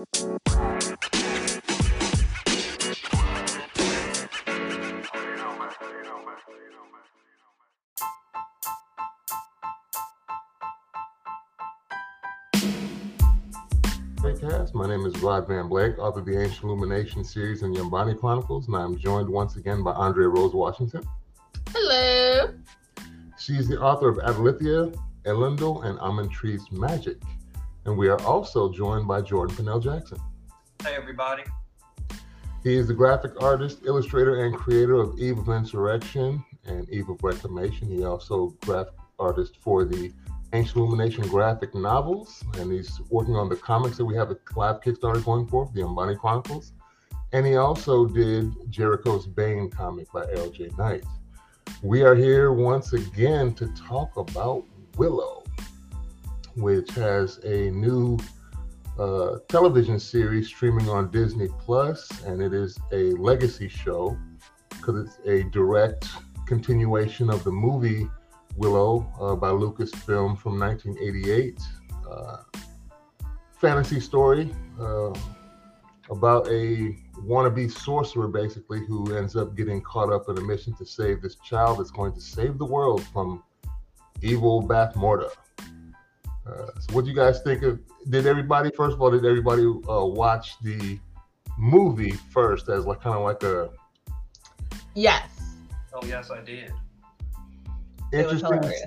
Hey, cast. My name is Rod Van Blake, author of the Ancient Illumination series and Yambani Chronicles, and I'm joined once again by Andrea Rose Washington. Hello. She's the author of Adlithia, Elendil, and Almond Tree's Magic. And we are also joined by Jordan Purnell Jackson. Hey, everybody. He is the graphic artist, illustrator, and creator of Eve of Insurrection and Eve of Reclamation. He also graphic artist for the Ancient Illumination graphic novels, and he's working on the comics that we have a live Kickstarter going for, the Umbani Chronicles. And he also did Jericho's Bane comic by L.J. Knight. We are here once again to talk about Willow, which has a new uh, television series streaming on Disney Plus, and it is a legacy show because it's a direct continuation of the movie Willow uh, by Lucasfilm from 1988. Uh, fantasy story uh, about a wannabe sorcerer, basically, who ends up getting caught up in a mission to save this child that's going to save the world from evil Bavmorda. Uh, so, what do you guys think of? Did everybody, first of all, did everybody uh, watch the movie first as like kind of like a Yes. Oh, yes, I did. It was interesting? hilarious.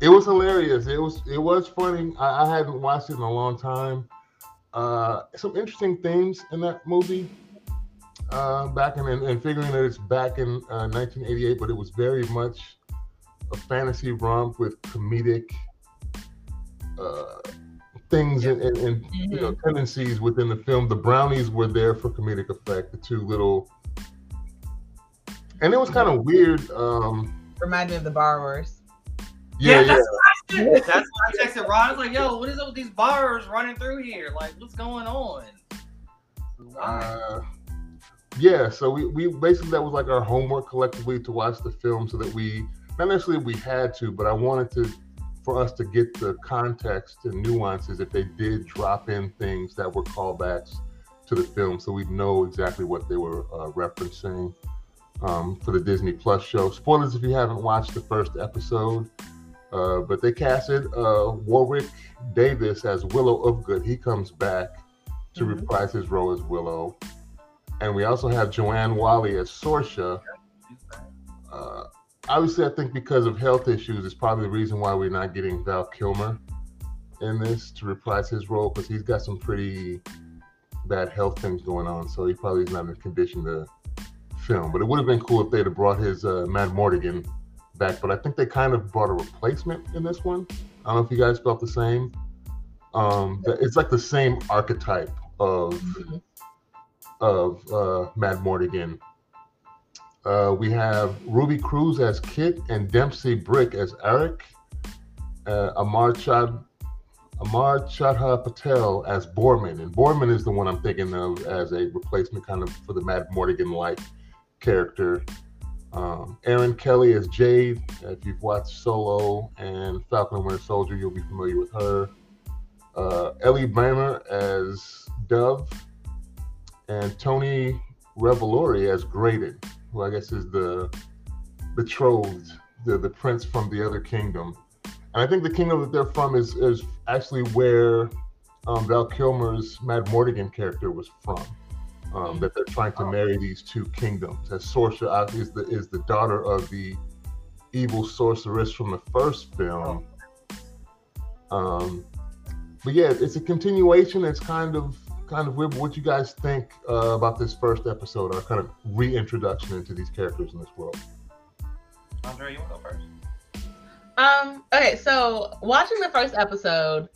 It was hilarious. It was it was funny. I, I hadn't watched it in a long time. Uh, some interesting things in that movie. Uh, back in and, and figuring that it's back in uh, 1988, but it was very much a fantasy romp with comedic uh, things and, and, and you know tendencies within the film. The brownies were there for comedic effect. The two little, and it was kind of weird. Um, Remind me of the borrowers. yeah, yeah. that's what I said. That's why I texted Ron. I was like, yo, what is up with these bars running through here? Like, what's going on? Uh, yeah, so we, we basically that was like our homework collectively to watch the film so that we not necessarily we had to, but I wanted to for us to get the context and nuances if they did drop in things that were callbacks to the film, so we'd know exactly what they were uh, referencing um, for the Disney Plus show. Spoilers if you haven't watched the first episode, uh, but they casted uh, Warwick Davis as Willow Ufgood. He comes back to Mhm. reprise his role as Willow. And we also have Joanne Whalley as Sorsha. Obviously, I think because of health issues, it's probably the reason why we're not getting Val Kilmer in this to reprise his role because he's got some pretty bad health things going on. So he probably is not in a condition to film. But it would have been cool if they'd have brought his uh, Matt Mortigan back. But I think they kind of brought a replacement in this one. I don't know if you guys felt the same. Um, it's like the same archetype of Mhm. of uh, Matt Mortigan. Uh, we have Ruby Cruz as Kit and Dempsey Bryk as Eric. Uh, Amar Chad Amar Chadha Patel as Boorman, and Boorman is the one I'm thinking of as a replacement, kind of for the Matt Mortigan-like character. Um, Erin Kelly as Jade. If you've watched Solo and Falcon and Winter Soldier, you'll be familiar with her. Uh, Ellie Bamber as Dove and Tony Revolori as Graydon, who I guess is the betrothed, the, the prince from the other kingdom. And I think the kingdom that they're from is is actually where um, Val Kilmer's Mad Mortigan character was from. Um, that they're trying to marry these two kingdoms. As Sorsha is the is the daughter of the evil sorceress from the first film. Um, but yeah, it's a continuation. It's kind of kind of weird. But what you guys think uh, about this first episode, our kind of reintroduction into these characters in this world? Andre, you want to go first? Um. Okay. So watching the first episode,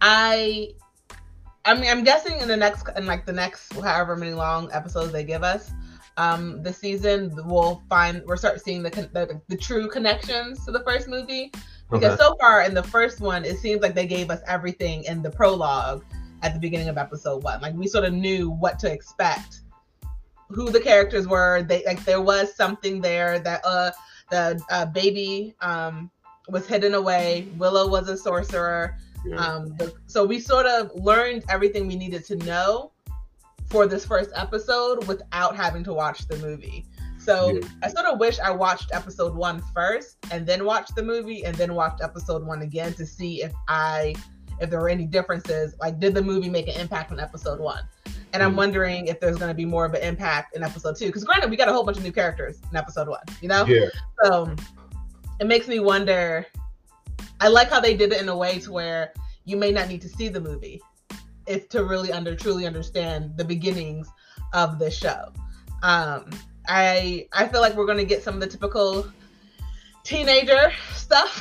I, I mean, I'm guessing in the next, in like the next, however many long episodes they give us, um, this season we'll find we'll start seeing the the, the true connections to the first movie. Because Okay. so far in the first one, it seems like they gave us everything in the prologue at the beginning of episode one. Like we sort of knew what to expect, who the characters were. They like there was something there that uh the uh, baby um was hidden away. Willow was a sorcerer. Yeah. Um, the, so we sort of learned everything we needed to know for this first episode without having to watch the movie. So Yeah. I sort of wish I watched episode one first and then watched the movie and then watched episode one again to see if I if there were any differences. Like, did the movie make an impact on episode one? And I'm Mhm. wondering if there's going to be more of an impact in episode two. Because granted, we got a whole bunch of new characters in episode one. You know, yeah. so it makes me wonder. I like how they did it in a way to where you may not need to see the movie if to really under truly understand the beginnings of the show. Um, I I feel like we're going to get some of the typical teenager stuff.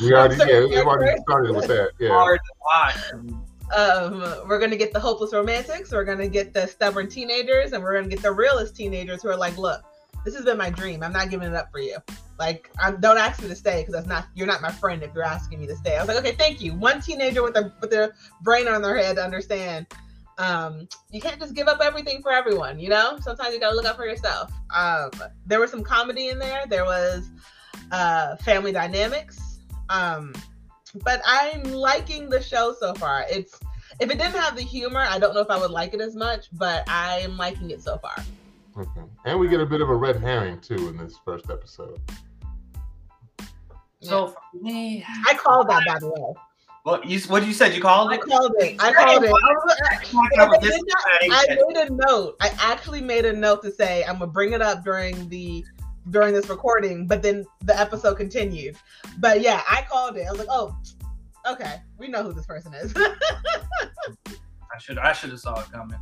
we already, yeah, we've already started with that. Yeah. Hard to watch. Um, we're gonna get the hopeless romantics. We're gonna get the stubborn teenagers, and we're gonna get the realist teenagers who are like, "Look, this has been my dream. I'm not giving it up for you. Like, I'm, don't ask me to stay because that's not you're not my friend if you're asking me to stay." I was like, "Okay, thank you." One teenager with a with their brain on their head to understand. Um, you can't just give up everything for everyone. You know, sometimes you gotta look out for yourself. Um, there was some comedy in there. There was uh, family dynamics. Um, but I'm liking the show so far. It's if it didn't have the humor, I don't know if I would like it as much, but I'm liking it so far. Okay. And we get a bit of a red herring too in this first episode. So for me, I called that by the way. What you what you said? You called I it. called it. I called it. I, was, I I, did not- I made a note. I actually made a note to say I'm gonna bring it up during the during this recording, but then the episode continued. But yeah, I called it. I was like, oh, okay, we know who this person is. I should I should have saw it coming.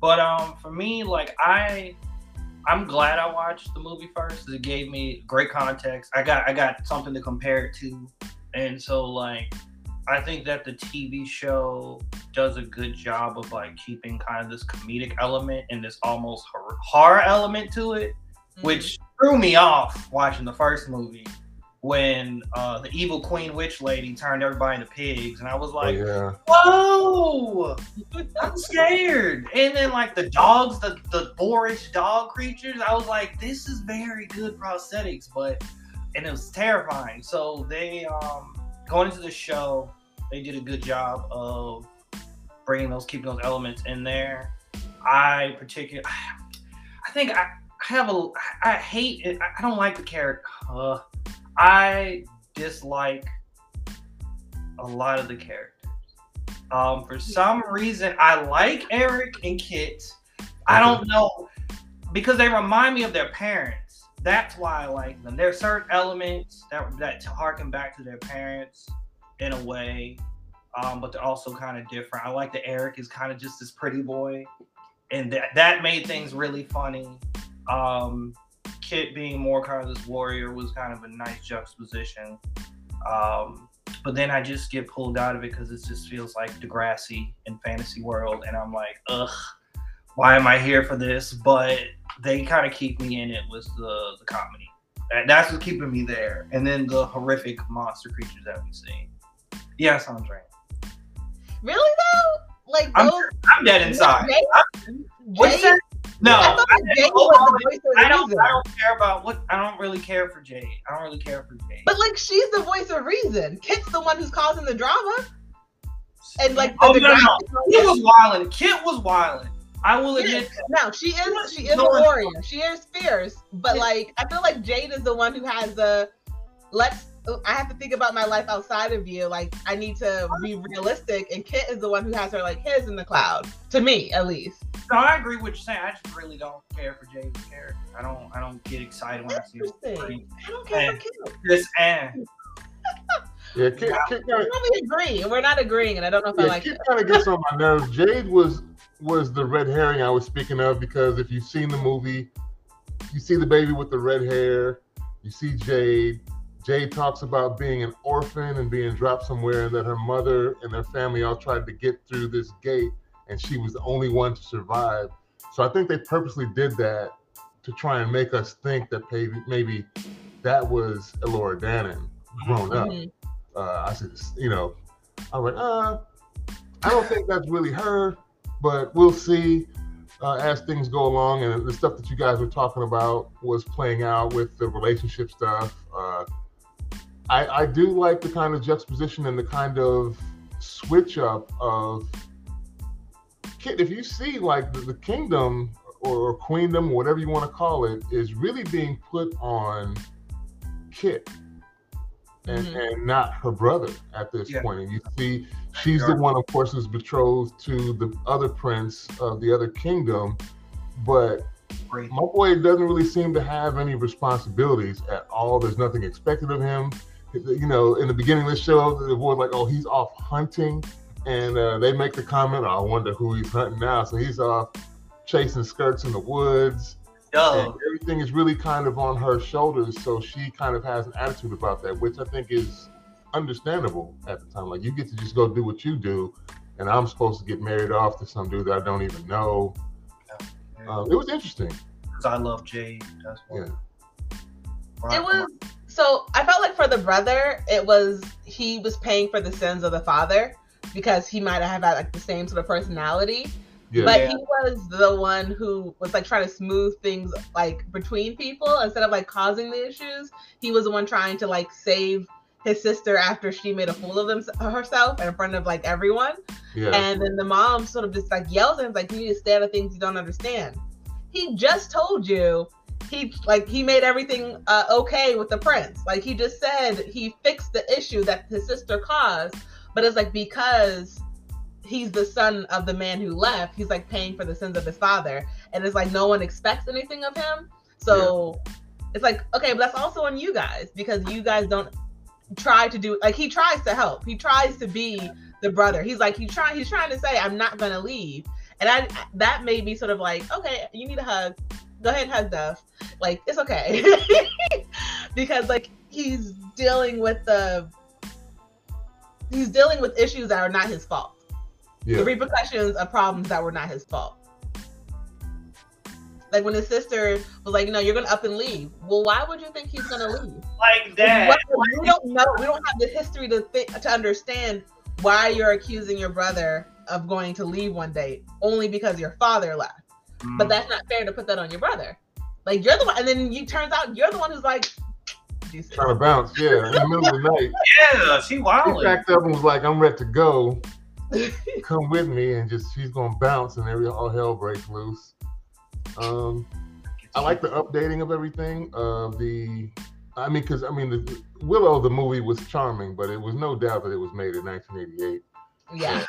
But um, for me, like I, I'm glad I watched the movie first. It gave me great context. I got I got something to compare it to, and so like, I think that the TV show does a good job of like keeping kind of this comedic element and this almost horror, horror element to it, which threw me off watching the first movie when uh, the evil queen witch lady turned everybody into pigs, and I was Oh, like, yeah. whoa. I'm scared. And then like the dogs, the the boorish dog creatures, I was like, this is very good prosthetics, but and it was terrifying. So they um going into the show, they did a good job of bringing those keeping those elements in there. I particularly, I think I have a I hate it. I I don't like the character. Uh, I dislike a lot of the characters. Um, for some reason, I like Eric and Kit. I don't know because they remind me of their parents. That's why I like them. There's certain elements that that harken back to their parents in a way, um, but they're also kind of different. I like that Eric is kind of just this pretty boy, and that that made things really funny. Um, Kit being more kind of this warrior was kind of a nice juxtaposition. Um, but then I just get pulled out of it because it just feels like Degrassi in fantasy world, and I'm like, ugh, why am I here for this? But they kind of keep me in it with the the comedy. That, that's what's keeping me there, and then the horrific monster creatures that we see. Yes, Andre, Really though? Like I'm- those I'm dead inside. Jay- What's Jay- that? No, I Jade hold was the voice of I don't. reason. I don't care about what. I don't really care for Jade. I don't really care for Jade. But like she's the voice of reason. Kit's the one who's causing the drama. And like oh, the oh no, no, Kit was wilding. Kit was wilding. I will Yeah. admit. No, she is she is a No one- warrior. She is fierce. But like I feel like Jade is the one who has the let's I have to think about my life outside of you. Like I need to be realistic. And Kit is the one who has her like his in the cloud. To me, at least. No, I agree with you're saying. I just really don't care for Jade's character. I don't. I don't get excited when I see her. Interesting. I don't care for Kit. Just eh. Yeah, Kit, Kit kinda, We agree. and We're not agreeing, and I don't know if I yeah, like Kit it. kind of gets on my nerves. Jade was was the red herring I was speaking of because if you've seen the movie, you see the baby with the red hair, you see Jade. Jade talks about being an orphan and being dropped somewhere, and that her mother and their family all tried to get through this gate, and she was the only one to survive. So I think they purposely did that to try and make us think that maybe maybe that was Elora Danan grown up Mhm. uh, I said, you know, I went, uh, I don't think that's really her, but we'll see uh, as things go along. And the stuff that you guys were talking about was playing out with the relationship stuff. Uh, I, I do like the kind of juxtaposition and the kind of switch up of kid. If you see like the, the kingdom or, or queendom, whatever you want to call it, is really being put on Kit and, Mhm. and not her brother at this Yeah. point. And you see, she's the one, of course, who's betrothed to the other prince of the other kingdom, but Great. my boy doesn't really seem to have any responsibilities at all. There's nothing expected of him. You know, in the beginning of the show, the boy's like, "Oh, he's off hunting," and uh, they make the comment, "I wonder who he's hunting now." So he's off chasing skirts in the woods, and Yo, everything is really kind of on her shoulders. So she kind of has an attitude about that, which I think is understandable at the time. Like, you get to just go do what you do, and I'm supposed to get married off to some dude that I don't even know. Um, it was interesting. 'cause I love Jade. That's why. Yeah. Right. It was so I felt like for the brother, it was he was paying for the sins of the father because he might have had like the same sort of personality. Yeah. But he was the one who was like trying to smooth things like between people instead of like causing the issues. He was the one trying to like save his sister after she made a fool of them, herself in front of like everyone. yeah. And then the mom sort of just like yells at him like, "You need to stay out of things you don't understand." He just told you he like he made everything uh, okay with the prince. Like he just said he fixed the issue that his sister caused, but it's like because he's the son of the man who left, he's like paying for the sins of his father, and it's like no one expects anything of him. So it's like okay, but that's also on you guys because you guys don't try to do like he tries to help. He tries to be the brother. He's like he's trying he's trying to say I'm not gonna leave, and I that made me sort of like okay, you need a hug. Go ahead and hug Duff. Like it's okay because like he's dealing with the he's dealing with issues that are not his fault. The repercussions of problems that were not his fault. Like when his sister was like, you know, you're gonna up and leave. Well, why would you think he's gonna leave? like that. What- we don't know. We don't have the history to think, to understand why you're accusing your brother of going to leave one day only because your father left. Mm. But that's not fair to put that on your brother. Like you're the one, and then you turns out you're the one who's like, "Deuces." Trying to bounce, yeah, in the middle of the night. yeah, she He wilding. backed up and was like, I'm ready to go. Come with me, and just she's gonna bounce, and every all hell breaks loose. Um, I like the updating of everything. Uh, the, I mean, because I mean, the, Willow, the movie was charming, but it was no doubt that it was made in 1988. yeah,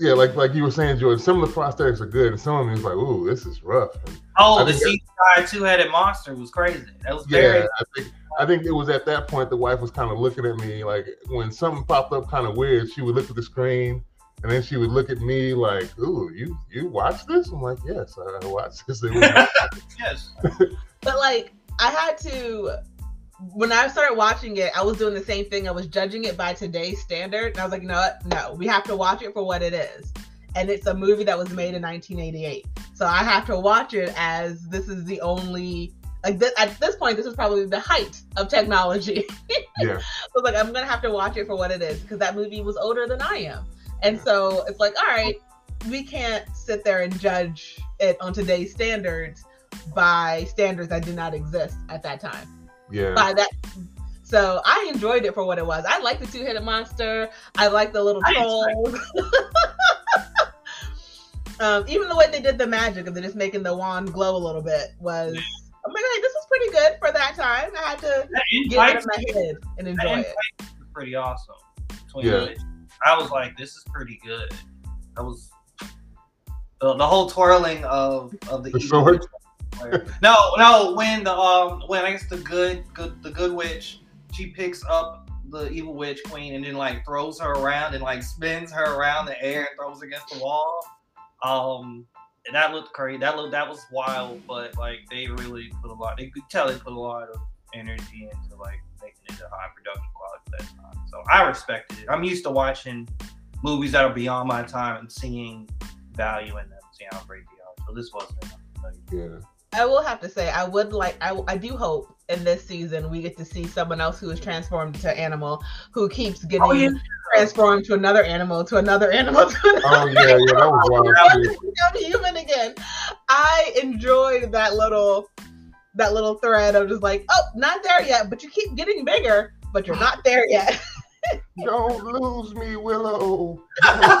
Yeah, like like you were saying, George. Some of the prosthetics are good, and some of them is like, ooh, this is rough. And Oh, I the CGI two-headed monster was crazy. That was yeah, very. I think I think it was at that point the wife was kind of looking at me like when something popped up kind of weird, she would look at the screen and then she would look at me like, "Ooh, you you watch this?" I'm like, "Yes, I watched this." Yes. but like I had to. When I started watching it, I was doing the same thing. I was judging it by today's standard, and I was like, you know what? No, we have to watch it for what it is. And it's a movie that was made in 1988, so I have to watch it as this is the only like this, at this point, this is probably the height of technology. yeah, So like I'm gonna have to watch it for what it is because that movie was older than I am, and so it's like, all right, we can't sit there and judge it on today's standards by standards that did not exist at that time. yeah, By that, so I enjoyed it for what it was. I like the two-headed monster. I like the little I trolls. um, even the way they did the magic of just making the wand glow a little bit was. I'm like, hey, this was pretty good for that time. I had to That get it out of my head and enjoy it. was pretty awesome. Yeah. the. I was like, this is pretty good. That was the, the whole twirling of of the, The evil sword? witch. No, no. When the um when I guess the good good the good witch she picks up the evil witch queen and then like throws her around and like spins her around the air and throws against the wall. Um, and that looked crazy. That looked that was wild, but like they really put a lot. They could tell they put a lot of energy into like making it a high production quality for that time. So I respected it. I'm used to watching movies that are beyond my time and seeing value in them, seeing how great they are. So this wasn't enough. Like, yeah. I will have to say, I would like, I, I do hope in this season we get to see someone else who is transformed to animal, who keeps getting Oh, yeah. Transformed to another animal, to another animal, to another Oh yeah, yeah, that was wild too. become human again. I enjoyed that little that little thread of just like, oh, not there yet, but you keep getting bigger, but you're not there yet. Don't lose me, Willow.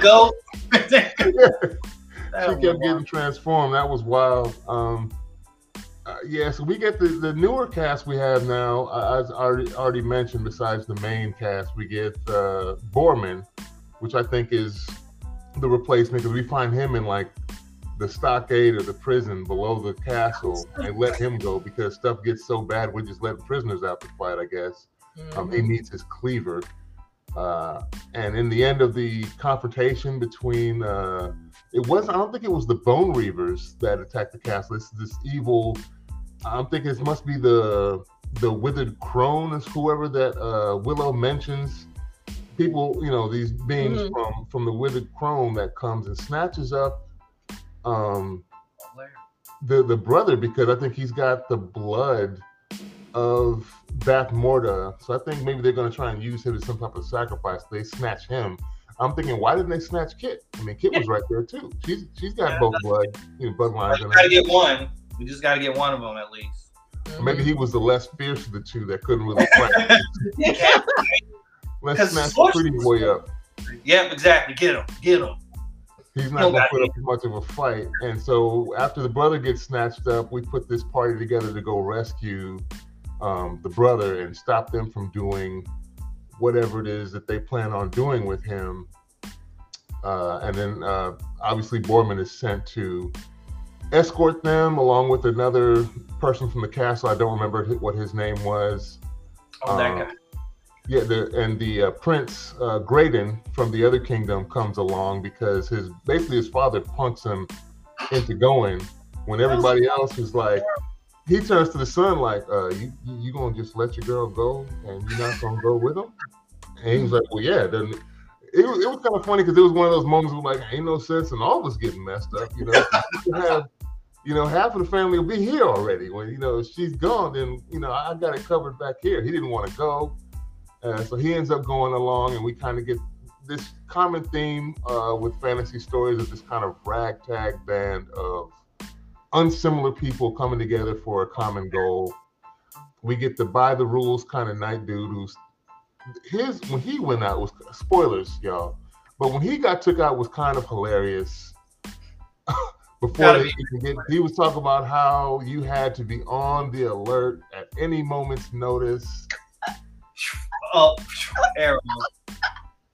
go. she kept getting transformed. That was wild. Um, uh, yeah, so we get the, the newer cast we have now. Uh, as I already, already mentioned, besides the main cast, we get uh, Boorman, which I think is the replacement because we find him in like the stockade or the prison below the castle and let him go because stuff gets so bad. We're just letting prisoners out to fight, I guess. Mm-hmm. Um, he needs his cleaver. Uh, and in the end of the confrontation between uh, it was I don't think it was the Bone Reavers that attacked the castle. It's this evil. I'm thinking it must be the the withered crone is whoever that uh, Willow mentions. People, you know, these beings mm-hmm. from from the withered crone that comes and snatches up um the the brother because I think he's got the blood of Bath Bavmorda. So I think maybe they're going to try and use him as some type of sacrifice. They snatch him I'm thinking, why didn't they snatch Kit? I mean, Kit was right there too. She's she's got yeah, both blood, you know, bloodlines. We gotta get one. We just gotta get one of them at least. Mm-hmm. Maybe he was the less fierce of the two that couldn't really fight. Let's snatch the pretty boy up. Yep, exactly. Get him. Get him. He's not going to put up much of a fight. And so after the brother gets snatched up, we put this party together to go rescue um, the brother and stop them from doing whatever it is that they plan on doing with him. Uh, and then uh, obviously Boorman is sent to escort them along with another person from the castle. I don't remember what his name was. Oh, that um, guy. Yeah, the, and the uh, Prince uh, Graydon from the other kingdom comes along because his basically his father punks him into going when everybody else is like, he turns to the son like, uh, you, you gonna just let your girl go and you're not gonna go with him? And he was like, well, yeah. Then it was, it was kind of funny because it was one of those moments where like, ain't no sense in all of us getting messed up, you know. you have, you know, half of the family will be here already. When you know she's gone, then you know I got it covered back here. He didn't want to go, uh, so he ends up going along, and we kind of get this common theme uh, with fantasy stories of this kind of ragtag band of unsimilar people coming together for a common goal. We get the by the rules kind of night dude who's his when he went out was spoilers, y'all. But when he got took out was kind of hilarious. Before they get, he was talking about how you had to be on the alert at any moment's notice. Oh, arrow.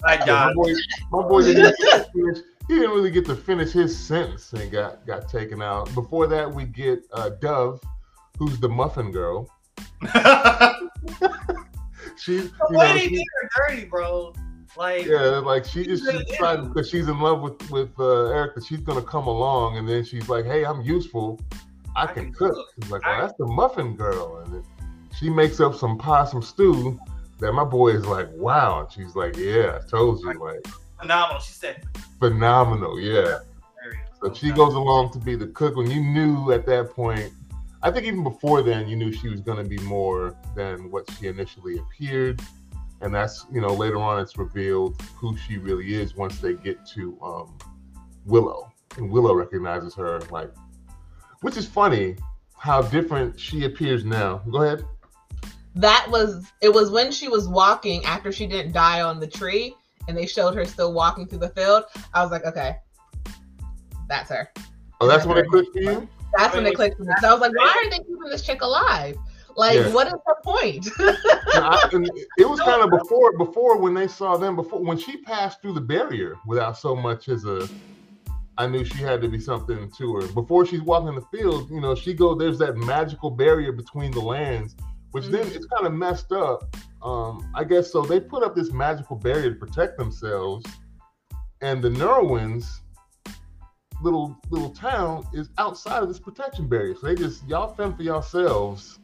I died. My boy, my boy didn't finish, he didn't really get to finish his sentence and got got taken out. Before that, we get uh, Dove, who's the muffin girl. she, why did he her dirty, bro? Like, yeah, like she just she decided because she's in love with with uh, Eric that she's gonna come along, and then she's like, "Hey, I'm useful. I, I can, can, cook." cook. She's like, "Well, I... that's the muffin girl," and she makes up some possum stew that my boy is like, "Wow!" And she's like, "Yeah, I told you." Like, phenomenal. She said, "Phenomenal." Yeah. So she goes along to be the cook when you knew at that point I think even before then, you knew she was going to be more than what she initially appeared, and that's you know later on it's revealed who she really is once they get to um, Willow, and Willow recognizes her like, which is funny how different she appears now. Go ahead. That was it. Was when she was walking after she didn't die on the tree, and they showed her still walking through the field. I was like, okay, that's her. Oh, that's, that's when it clicked for you. That's when it clicked for me. So I was like, why are they keeping this chick alive? Like, yeah. what is the point? I, it was kind of before, before when they saw them, before when she passed through the barrier without so much as a. I knew she had to be something to her. Before she's walking in the field, you know, she go. There's that magical barrier between the lands, which mm-hmm. then it's kind of messed up. Um, I guess so. They put up this magical barrier to protect themselves, and the Nelwyns little little town is outside of this protection barrier. So they just y'all fend for yourselves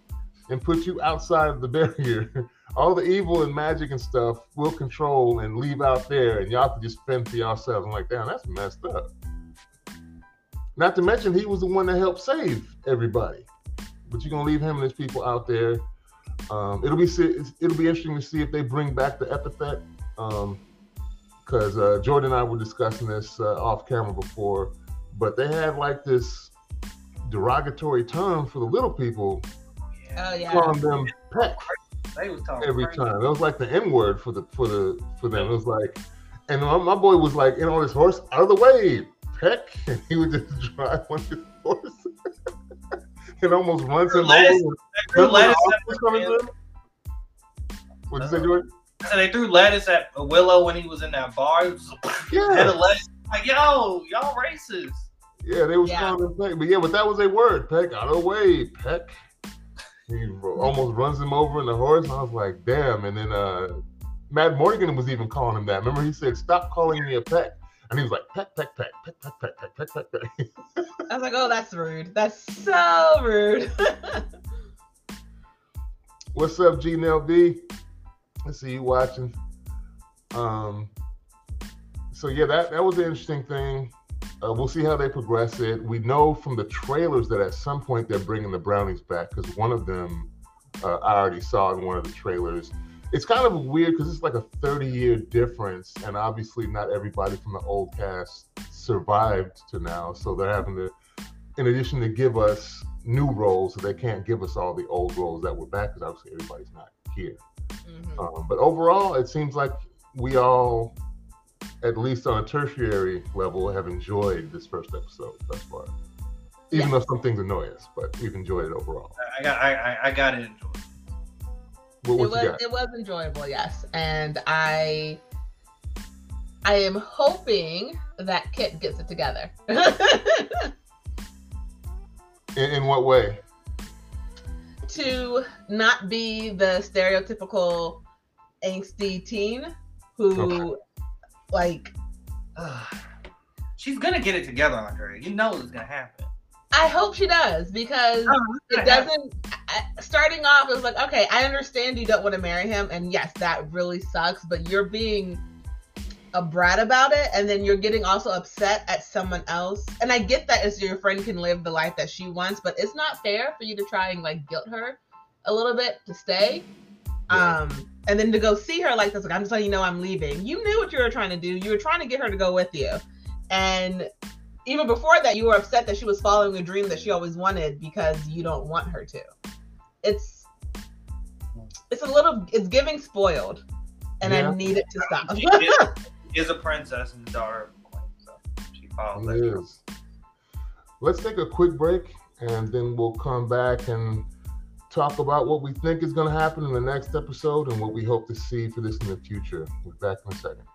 and put you outside of the barrier. All the evil and magic and stuff we'll control and leave out there, and y'all can just fend for yourselves. I'm like, damn, that's messed up. Not to mention he was the one that helped save everybody. But you're gonna leave him and his people out there. Um, it'll be it'll be interesting to see if they bring back the epithet. because um, uh, Jordan and I were discussing this uh, off camera before but they have like this derogatory term for the little people, Oh yeah. calling them peck They was talking every crazy. time. It was like the N word for the for the for them. It was like, and my, my boy was like, you know, on his horse, out of the way, peck, and he would just drive on his horse. and almost runs him Lettuce- over. They threw Remember when lettuce the at officers coming Willow. through? What'd you say, uh, Jordan? So they threw lettuce at Willow when he was in that bar. It was just Yeah, lettuce. Like, yo, y'all racist. yeah, they was Yeah. calling him peck, but yeah, but that was a word, peck, out of the way, peck. He almost runs him over in the horse. And I was like, damn. And then uh, Matt Morgan was even calling him that. Remember, he said, "Stop calling me a peck," and he was like, "Peck, peck, peck, peck, peck, peck, peck, peck, peck, peck." I was like, oh, that's rude. That's so rude. What's up, G B? I see you watching. Um, so yeah, that that was an interesting thing. Uh, we'll see how they progress it. We know from the trailers that at some point they're bringing the brownies back because one of them uh, I already saw in one of the trailers. It's kind of weird because it's like a 30 year difference, and obviously not everybody from the old cast survived to now, so they're having to, in addition to give us new roles, so they can't give us all the old roles that were back because obviously everybody's not here. Mhm. Um, but overall, it seems like we all, at least on a tertiary level, have enjoyed this first episode thus far. Even Yeah. though some things annoy us, but we've enjoyed it overall. I got, I, I, I got it enjoyed. What, it was got? it was enjoyable, yes. And I I am hoping that Kit gets it together. In, in what way? to not be the stereotypical angsty teen who like Ugh. She's gonna get it together, Andre. You know it's gonna happen. I hope she does because it doesn't I- starting off it was like okay i understand you don't want to marry him and yes that really sucks but you're being a brat about it and then you're getting also upset at someone else and i get that as your friend can live the life that she wants but it's not fair for you to try and like guilt her a little bit to stay Yeah. um and then to go see her like this like i'm just letting you know i'm leaving you knew what you were trying to do you were trying to get her to go with you and even before that you were upset that she was following a dream that she always wanted because you don't want her to it's it's a little it's giving spoiled and Yeah. i need it to stop She is, is a princess and the daughter of a queen, so she follows It that. is. Let's take a quick break and then we'll come back and talk about what we think is going to happen in the next episode and what we hope to see for this in the future. We'll be back in a second.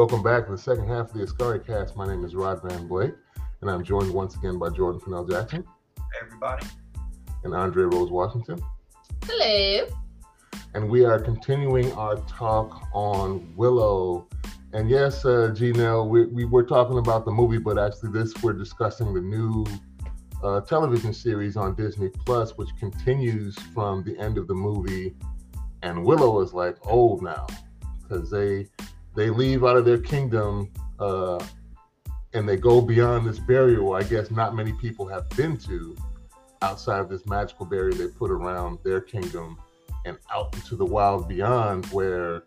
Welcome back to the second half of the Askari cast. My name is Rod Van Blake, and I'm joined once again by Jordan Purnell Jackson Everybody. and Andrea Rose Washington. hello And we are continuing our talk on Willow. And yes, uh, Janelle, we, we were talking about the movie, but actually, this we're discussing the new uh, television series on Disney Plus, which continues from the end of the movie. And Willow is like old now because they they leave out of their kingdom uh, and they go beyond this barrier where I guess not many people have been to outside of this magical barrier they put around their kingdom and out into the wild beyond where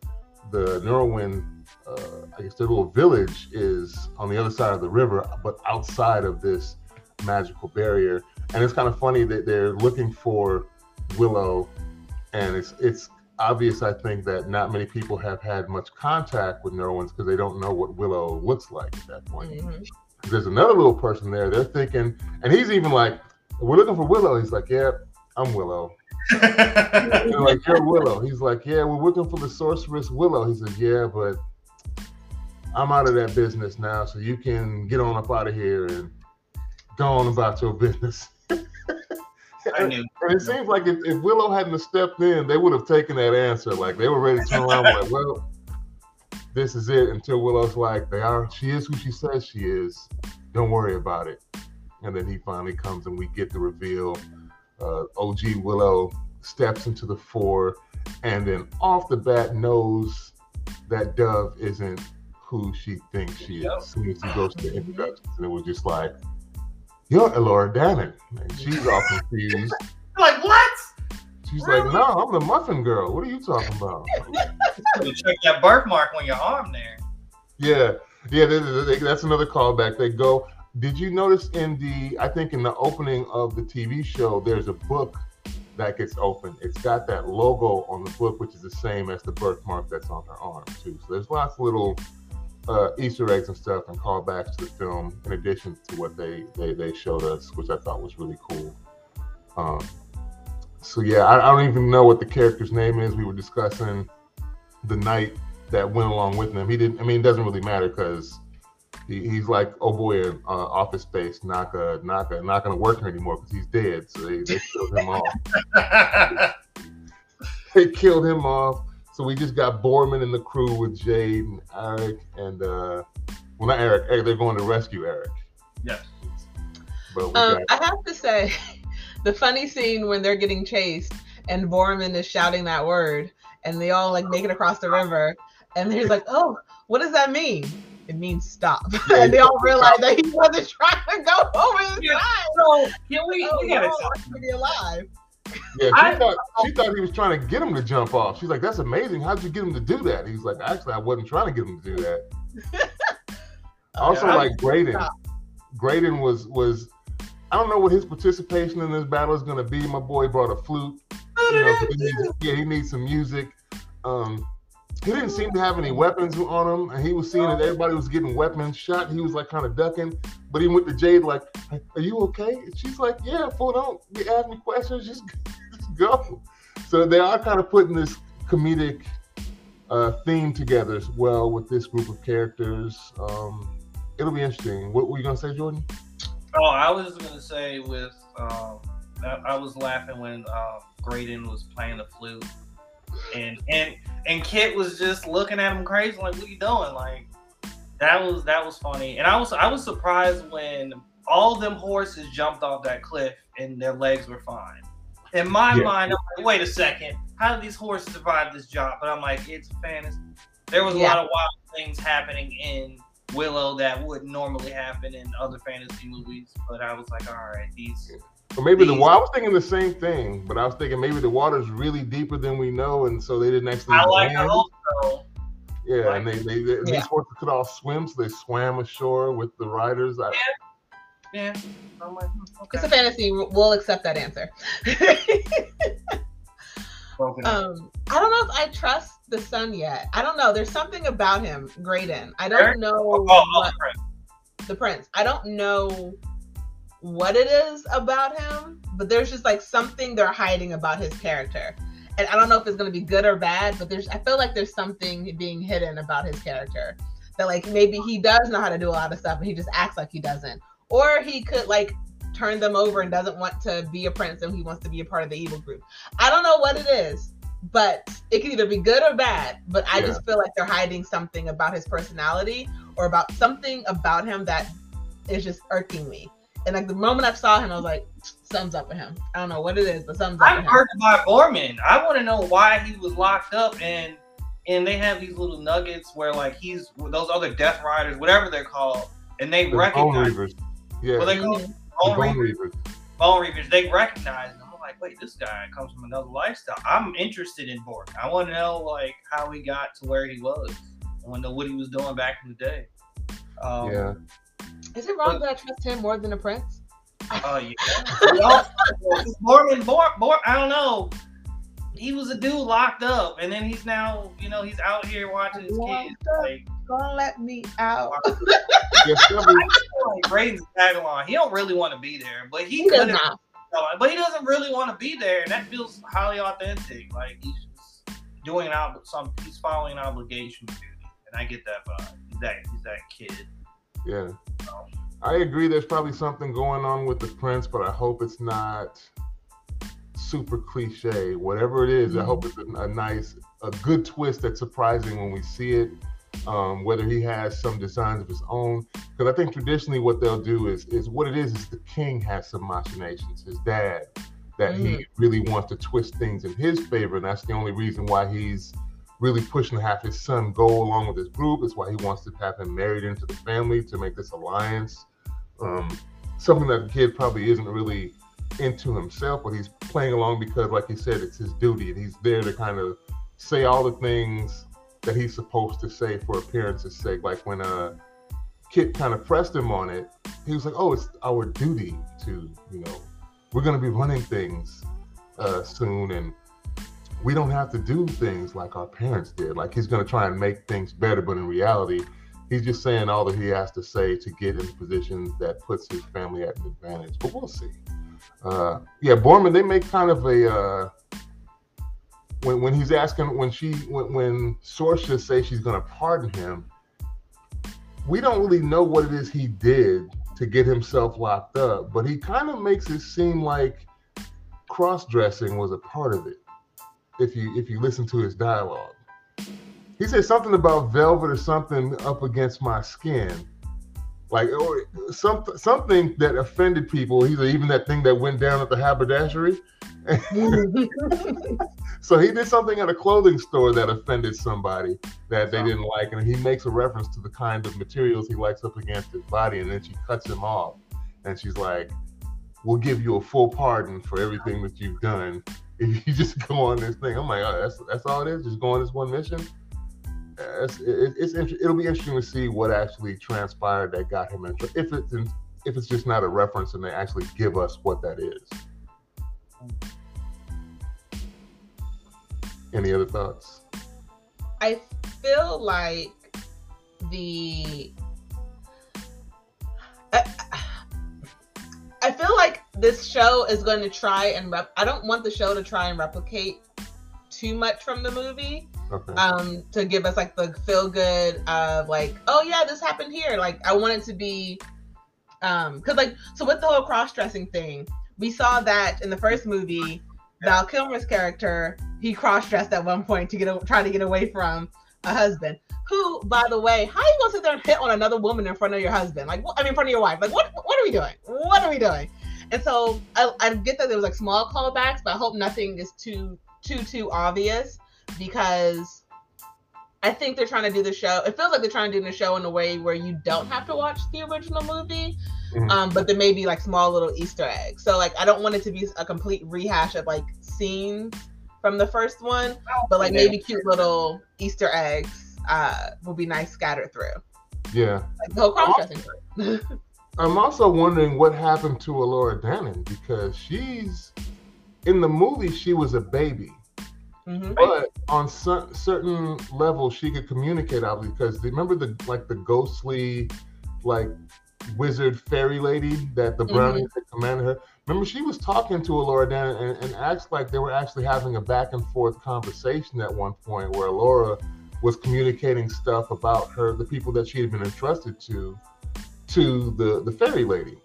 the Nelwyn, uh, I guess their little village is on the other side of the river, but outside of this magical barrier. And it's kind of funny that they're looking for Willow, and it's it's obvious, I think, that not many people have had much contact with Nelwyns because they don't know what Willow looks like at that point. Mhm. There's another little person there. They're thinking, and he's even like, "We're looking for Willow." He's like, "Yeah, I'm Willow." They're like, "You're Willow." He's like, "Yeah, we're looking for the sorceress Willow." He says, "Yeah, but I'm out of that business now, so you can get on up out of here and go on about your business." I knew. It seems like if, if Willow hadn't stepped in, they would have taken that answer. Like they were ready to turn around, like, well, this is it. Until Willow's like, they are. She is who she says she is. Don't worry about it. And then he finally comes, and we get the reveal. Uh, OG Willow steps into the four, and then off the bat knows that Dove isn't who she thinks she is. As soon as he goes to the introductions, and it was just like, "You're Elora Danan," and she's all confused. Like what? She's Really? like, "No, I'm the Muffin Girl. What are you talking about?" You check that birthmark on your arm there. Yeah, yeah, they- they- they- that's another callback. They go. Did you notice in the? I think in the opening of the TV show, there's a book that gets opened. It's got that logo on the book, which is the same as the birthmark that's on her arm too. So there's lots of little uh, Easter eggs and stuff and callbacks to the film, in addition to what they they, they showed us, which I thought was really cool. Um, so yeah, I, I don't even know what the character's name is. We were discussing the night that went along with him. He didn't. I mean, it doesn't really matter because he, he's like, oh boy, in uh, Office Space, not gonna, not gonna work here anymore because he's dead. So they, they killed him off. They killed him off. So we just got Boorman and the crew with Jade and Eric and uh, well, not Eric. Eric they're going to rescue Eric. yes. But we Um, got I have to say, the funny scene when they're getting chased and Boorman is shouting that word, and they all like make it across the river, and he's like, "Oh, what does that mean?" It means stop, and they all realize that he wasn't trying to go over his Yeah. side. So can we? Oh, we gotta no, talk. To be alive. Yeah. She I- thought she thought he was trying to get him to jump off. She's like, "That's amazing. How'd you get him to do that?" He's like, "Actually, I wasn't trying to get him to do that." Also, Yeah. like Graydon, Graydon was was I don't know what his participation in this battle is going to be. My boy brought a flute. You know, he needs, yeah, he needs some music. Um, he didn't seem to have any weapons on him, and he was seeing that everybody was getting weapons shot. He was like kind of ducking, but he went to Jade like, "Are you okay?" And she's like, "Yeah, fool, don't you ask me questions, just, just go." So they are kind of putting this comedic uh, theme together as well with this group of characters. Um, it'll be interesting. What were you gonna say, Jordan? Oh, I was gonna say with um, I, I was laughing when um, Graydon was playing the flute, and and and Kit was just looking at him crazy, like, "What are you doing?" Like that was that was funny, and I was I was surprised when all them horses jumped off that cliff and their legs were fine. In my Yeah. mind, I'm like, wait a second, how did these horses survive this jump? But I'm like, it's fantasy. There was a Yeah. lot of wild things happening in Willow that wouldn't normally happen in other fantasy movies. But I was like, all right, these. Or maybe the water. I was thinking the same thing, but I was thinking maybe the water's really deeper than we know, and so they didn't actually. I like the land. also. Yeah, and they, they, they Yeah. these horses could all swim, so they swam ashore with the riders. I, Yeah. I'm like, hmm, It's a fantasy. We'll accept that answer. Broken um, I don't know if I trust the son yet. I don't know. There's something about him, Graydon. I don't know oh, oh, what, friend. the prince. I don't know what it is about him, but there's just like something they're hiding about his character. And I don't know if it's gonna be good or bad, but there's I feel like there's something being hidden about his character. That like maybe he does know how to do a lot of stuff and he just acts like he doesn't. Or he could like turn them over and doesn't want to be a prince and he wants to be a part of the evil group. I don't know what it is, but it can either be good or bad. But I Yeah. just feel like they're hiding something about his personality or about something about him that is just irking me. And like the moment I saw him, I was like, "Something's up with him." I don't know what it is, but something's up I'm with him. hurt by Boorman. I want to know why he was locked up and and they have these little nuggets where like he's those other Death Riders, whatever they're called, and they the Bone recognize Reavers. Yeah, what they call Mhm. Bone Bone Reavers. Reavers. Bone Reavers. They recognize him. I'm like, wait, this guy comes from another lifestyle. I'm interested in Boorman. I want to know like how he got to where he was. I want to know what he was doing back in the day. Um, Yeah, Is it wrong that I trust him more than the prince? Oh yeah. We all- Mormon, Bor, Bor, I don't know. He was a dude locked up, and then he's now, you know, he's out here watching his kids. Locked up. Like, Don't let me out. yeah, Shelby, I Braden's tag along. He don't really want to be there, but he, He does could have. not. But he doesn't really want to be there, and that feels highly authentic. Like he's just doing an ob- some. He's following an obligation duty, and I get that vibe. He's that. He's that kid. yeah. I agree. There's probably something going on with the prince, but I hope it's not super cliche. Whatever it is, I Mhm. hope it's a, a nice, a good twist that's surprising when we see it. Um, whether he has some designs of his own, because I think traditionally what they'll do is is what it is is the king has some machinations. His dad that he really wants to twist things in his favor, and that's the only reason why he's really pushing to have his son go along with his group. It's why he wants to have him married into the family to make this alliance. Um, something that the kid probably isn't really into himself, but he's playing along because, like he said, it's his duty, and he's there to kind of say all the things that he's supposed to say for appearance's sake. Like when uh, Kit kind of pressed him on it, he was like, "Oh, it's our duty to, you know, we're going to be running things uh, soon, and we don't have to do things like our parents did. Like he's going to try and make things better, but in reality, he's just saying all that he has to say to get in positions that puts his family at an advantage. But we'll see. Uh, yeah, Boorman, they make kind of a uh, when when he's asking when she when when Sorsha says she's going to pardon him. We don't really know what it is he did to get himself locked up, but he kind of makes it seem like cross dressing was a part of it. If you if you listen to his dialogue, he said something about velvet or something up against my skin, like or something something that offended people. He's even that thing that went down at the haberdashery. so he did something at a clothing store that offended somebody that they didn't like, and he makes a reference to the kind of materials he likes up against his body, and then she cuts him off, and she's like, "We'll give you a full pardon for everything that you've done if you just go on this thing." I'm like, oh, "That's that's all it is? Just go on this one mission?" It's, it, it's it'll be interesting to see what actually transpired that got him in. If it's in, if it's just not a reference and they actually give us what that is. Any other thoughts? I feel like the I, I feel like this show is going to try and rep. I don't want the show to try and replicate too much from the movie. Okay. Um, to give us like the feel good of like, oh yeah, this happened here. Like I want it to be, um, because like so with the whole cross dressing thing, we saw that in the first movie. Val Kilmer's character, he cross dressed at one point to get a, try to get away from a husband. Who, by the way, how you gonna sit there and hit on another woman in front of your husband? Like, I mean, in front of your wife. Like, what? What are we doing? What are we doing? And so I, I get that there was like small callbacks, but I hope nothing is too too too obvious because I think they're trying to do the show. It feels like they're trying to do the show in a way where you don't have to watch the original movie, Mhm. um, but there may be like small little Easter eggs. So like I don't want it to be a complete rehash of like scenes from the first one, but like maybe cute little Easter eggs uh, will be nice scattered through. Yeah. Like the whole cross dressing. I'm also wondering what happened to Elora Danan because she's in the movie she was a baby, hmm but on cer- certain levels she could communicate obviously because remember the like the ghostly like wizard fairy lady that the brownies had commanded her. Remember she was talking to Elora Danan and, and acts like they were actually having a back and forth conversation at one point where Elora was communicating stuff about her the people that she had been entrusted to to the the fairy lady.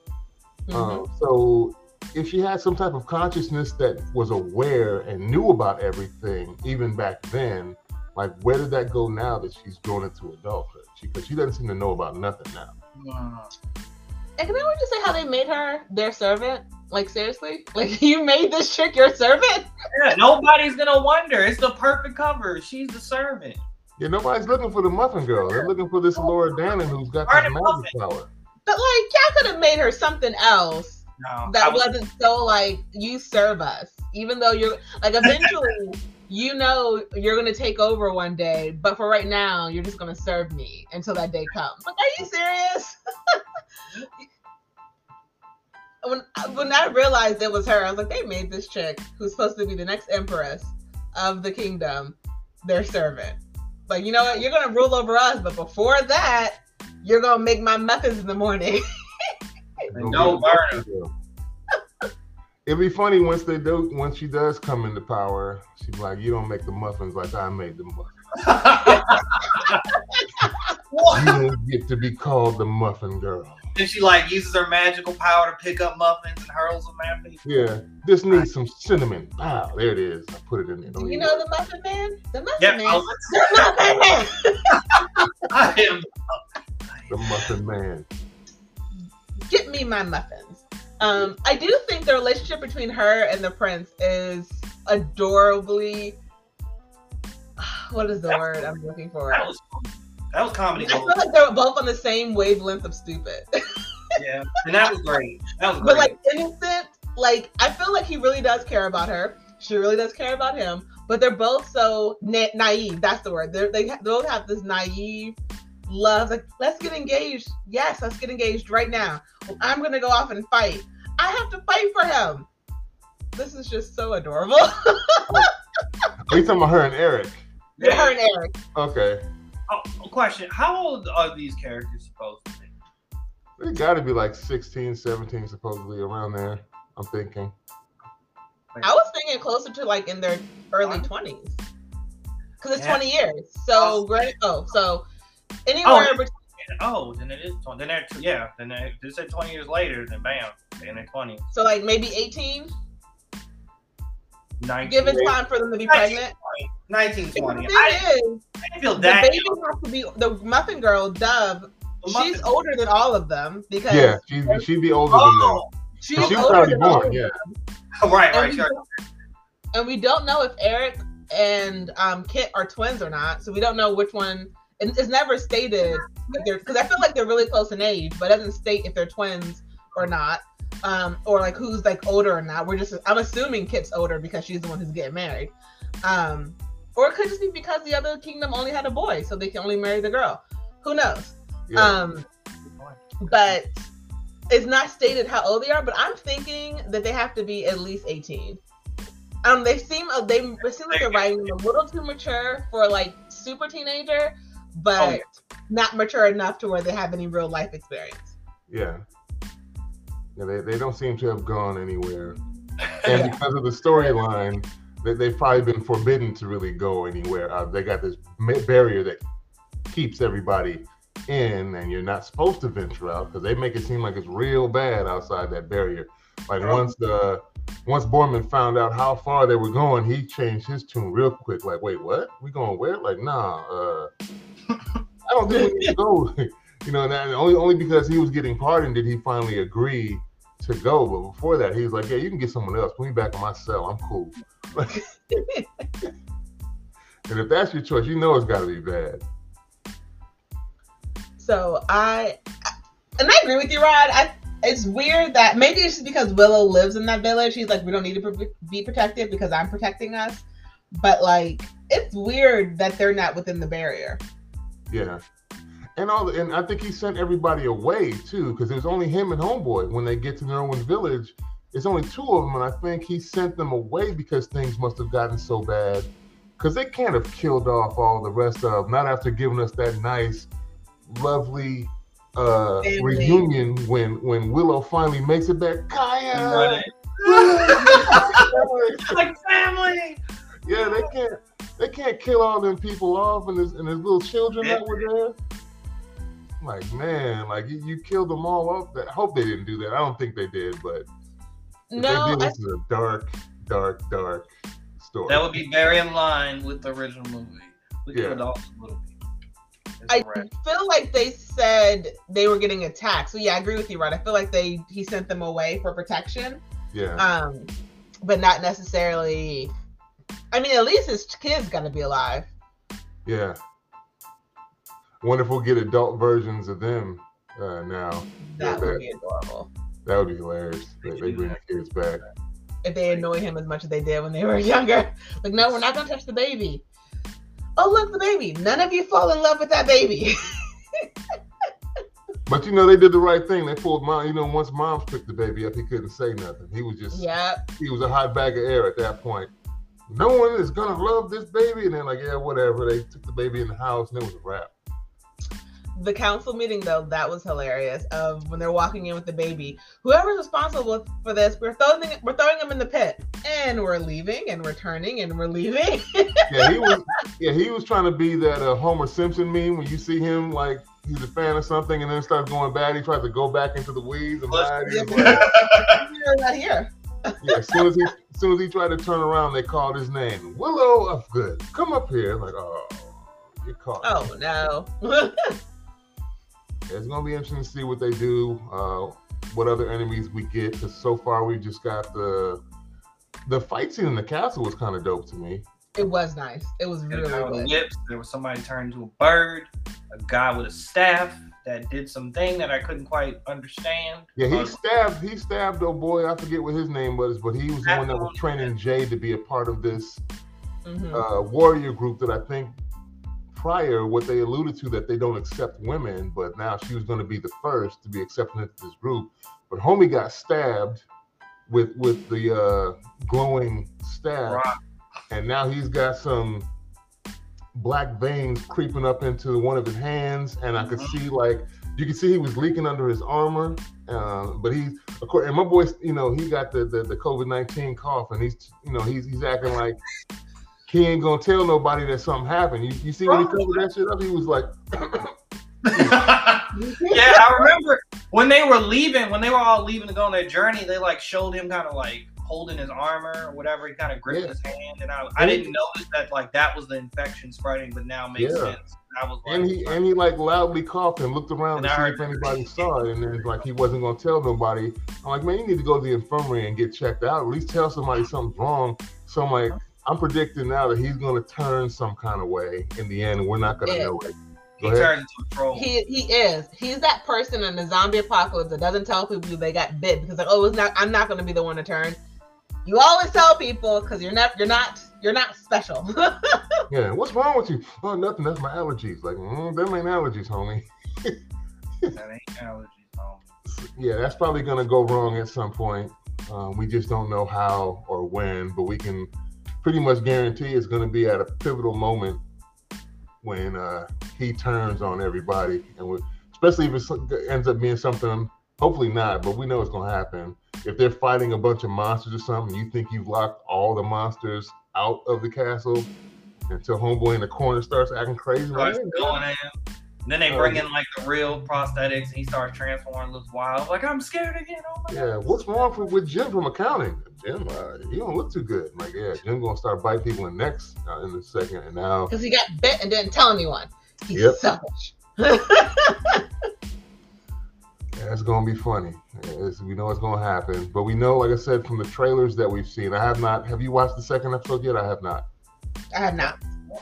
Mm-hmm. Um, so if she had some type of consciousness that was aware and knew about everything, even back then, like where did that go now that she's grown into adulthood? Because she, doesn't seem to know about nothing now. And can I just say how they made her their servant? Like seriously, like you made this chick your servant? Yeah, nobody's gonna wonder. It's the perfect cover. She's the servant. Yeah, nobody's looking for the Muffin Girl. They're looking for this Elora Danan who's got Pardon this magic power. But like y'all could have made her something else No, that was- wasn't so like you serve us. Even though you're like eventually you know you're gonna take over one day, but for right now you're just gonna serve me until that day comes. Like, are you serious? when when I realized it was her, I was like, they made this chick who's supposed to be the next empress of the kingdom their servant. Like, you know what? You're gonna rule over us, but before that, you're gonna make my muffins in the morning. No burner. It'd be funny once they do once she does come into power. She'd be like, "You don't make the muffins like I made the muffins. You don't get to be called the Muffin Girl." and she like uses her magical power to pick up muffins and hurls them at me. Yeah, this needs some cinnamon. Wow, there it is. I put it in there. Don't you know worry. the muffin man? The muffin Yep, man. The muffin man. I am. The Muffin Man. Get me my muffins. Um, I do think the relationship between her and the prince is adorably. what is the word I'm looking for? That was that was comedy I feel like they're both on the same wavelength of stupid. Yeah, and that was great. That was great. but like innocent, like I feel like he really does care about her. She really does care about him. But they're both so na- naive. That's the word. They're, they they both have this naive love. Like, let's get engaged. Yes, let's get engaged right now. Well, I'm gonna go off and fight. I have to fight for him. This is just so adorable. Are you talking about her and Eric? They're her and Eric. Okay. Oh, question: How old are these characters supposed to be? They got to be like 16, 17, supposedly around there. I'm thinking. I was thinking closer to like in their early twenties, because it's Yeah. twenty years. So Oh. great. Oh, so anywhere Oh. between Oh, then it is twenty. Then they're yeah. Then they, they say twenty years later. Then bam, then they're twenty. so like maybe eighteen. 19, Given time for them to be pregnant. 19, The 20. thing I, is, I feel the that. baby has to be the muffin girl, Dove. She's older than all of them because Yeah, she'd be, she'd be older Oh, than them. She was older already than born, of yeah. them. right, And right, we, and we don't know if Eric and um, Kit are twins or not. So we don't know which one. And It's never stated because I feel like they're really close in age, but it doesn't state if they're twins or not, um, or like who's like older or not. We're just I'm assuming Kit's older because she's the one who's getting married, um, or it could just be because the other kingdom only had a boy, so they can only marry the girl. Who knows? Yeah. Um, but it's not stated how old they are. But I'm thinking that they have to be at least 18. Um, they seem uh, they it seems like they're writing a little too mature for like super teenager, but Oh, yeah. not mature enough to where they have any real life experience. yeah. Yeah, they, they don't seem to have gone anywhere. And because of the storyline, they, they've probably been forbidden to really go anywhere. Uh, they got this barrier that keeps everybody in, and you're not supposed to venture out because they make it seem like it's real bad outside that barrier. Like Yeah. once the once Boorman found out how far they were going, he changed his tune real quick. Like, wait, what? We going where? Like, nah, uh, I don't think we need to go. you know, and only only because he was getting pardoned did he finally agree to go. But before that, he was like, yeah, you can get someone else. Put me back in my cell. I'm cool. and if that's your choice, you know it's got to be bad. So I and I agree with you, Rod. I it's weird that maybe it's just because Willow lives in that village. She's like, we don't need to be protected because I'm protecting us. But like, it's weird that they're not within the barrier. Yeah. And all, and I think he sent everybody away too, because it was only him and Homeboy when they get to Nelwyn Village. It's only two of them, and I think he sent them away because things must have gotten so bad. Because they can't have killed off all the rest of not after giving us that nice, lovely uh, Family. reunion when when Willow finally makes it back. Kaya, like family. yeah, they can't they can't kill all them people off and his and his little children that were there. Like man, like you, you killed them all off. I hope they didn't do that. I don't think they did, but No, they did, I, this is a dark, dark, dark story. That would be very in line with the original movie. We Yeah. killed all the little people. It's I correct. feel like they said they were getting attacked. So yeah, I agree with you, Rod. I feel like they he sent them away for protection. yeah, Um, but not necessarily. I mean, at least his kids gonna be alive. yeah. Wonder if we'll get adult versions of them uh, now. That would be adorable. That would be hilarious. They, they bring the kids back. if they annoy him as much as they did when they were younger. Like, no, we're not gonna touch the baby. Oh, look, the baby. None of you fall in love with that baby. But you know, they did the right thing. They pulled mom. You know, once moms picked the baby up, he couldn't say nothing. He was just yeah. he was a hot bag of air at that point. No one is gonna love this baby, and they're like, yeah, whatever. They took the baby in the house, and it was a wrap. The council meeting, though, that was hilarious. Of when they're walking in with the baby, whoever's responsible for this, we're throwing we're throwing them in the pit, and we're leaving, and we're turning, and we're leaving. Yeah, he was. yeah, he was trying to be that uh, Homer Simpson meme when you see him like he's a fan of something, and then starts going bad. He tries to go back into the weeds and hide. He's like- You're not here. Yeah, as soon as he as soon as he tried to turn around, they called his name, Willow Ufgood. Come up here. Like, oh, you're caught. Oh no. It's gonna be interesting to see what they do, uh, what other enemies we get. Because so far we just got the the fight scene in the castle was kind of dope to me. It was nice. It was really guy with good. There was somebody turned into a bird. A guy with a staff that did something that I couldn't quite understand. Yeah, he Uh, stabbed. He stabbed a boy. I forget what his name was, but he was the one that was training Jay to be a part of this Mhm. uh, warrior group that I think prior what they alluded to that they don't accept women, but now she was going to be the first to be accepted into this group. But homie got stabbed with with the uh, glowing staff, rock. and now he's got some black veins creeping up into one of his hands, and I could Mhm. see like you can see he was leaking under his armor. Uh, but he, of course, and my boy, you know, he got the the, the COVID nineteen cough, and he's you know he's he's acting like he ain't gonna tell nobody that something happened. You, you see when he covered that shit up, he was like, yeah, I remember when they were leaving, when they were all leaving to go on their journey, they like showed him kind of like holding his armor or whatever. He kind of gripped Yeah. his hand, and I, I didn't notice that like that was the infection spreading, but now it makes Yeah. sense. I was like, and he and he like loudly coughed and looked around And to I see heard if that. anybody saw it, and then like he wasn't gonna tell nobody. I'm like, man, you need to go to the infirmary and get checked out. At least tell somebody something's wrong. So I'm like, I'm predicting now that he's gonna turn some kind of way in the end, and we're not gonna Yeah. know it. he Go ahead. turned into a troll. He he is. He's that person in the zombie apocalypse that doesn't tell people they got bit because like, oh, it's not. I'm not going to be the one to turn. You always tell people because you're not. You're not. You're not special. Yeah, what's wrong with you? Oh, nothing. That's my allergies. Like, mm, them ain't allergies, homie. that ain't allergies, no. yeah, that's probably going to go wrong at some point. Um, we just don't know how or when, but we can pretty much guarantee it's going to be at a pivotal moment when uh, he turns on everybody, and we, especially if it ends up being something. Hopefully not, but we know it's going to happen. If they're fighting a bunch of monsters or something, you think you've locked all the monsters out of the castle until homeboy in the corner starts acting crazy. Starts "Hey, going in. And then they bring in like the real prosthetics, and he starts transforming, looks wild. Like I'm scared again. Oh my Yeah, what's wrong for, with Jim from accounting? Jim, uh, you don't look too good. Like, yeah, Jim gonna start biting people in the necks uh, in a second, and now Because he got bit and didn't tell anyone. He's Yep. selfish. yeah, it's gonna be funny. It's, we know it's gonna happen, but we know, like I said, from the trailers that we've seen. I have not. Have you watched the second episode yet? I have not. I have not.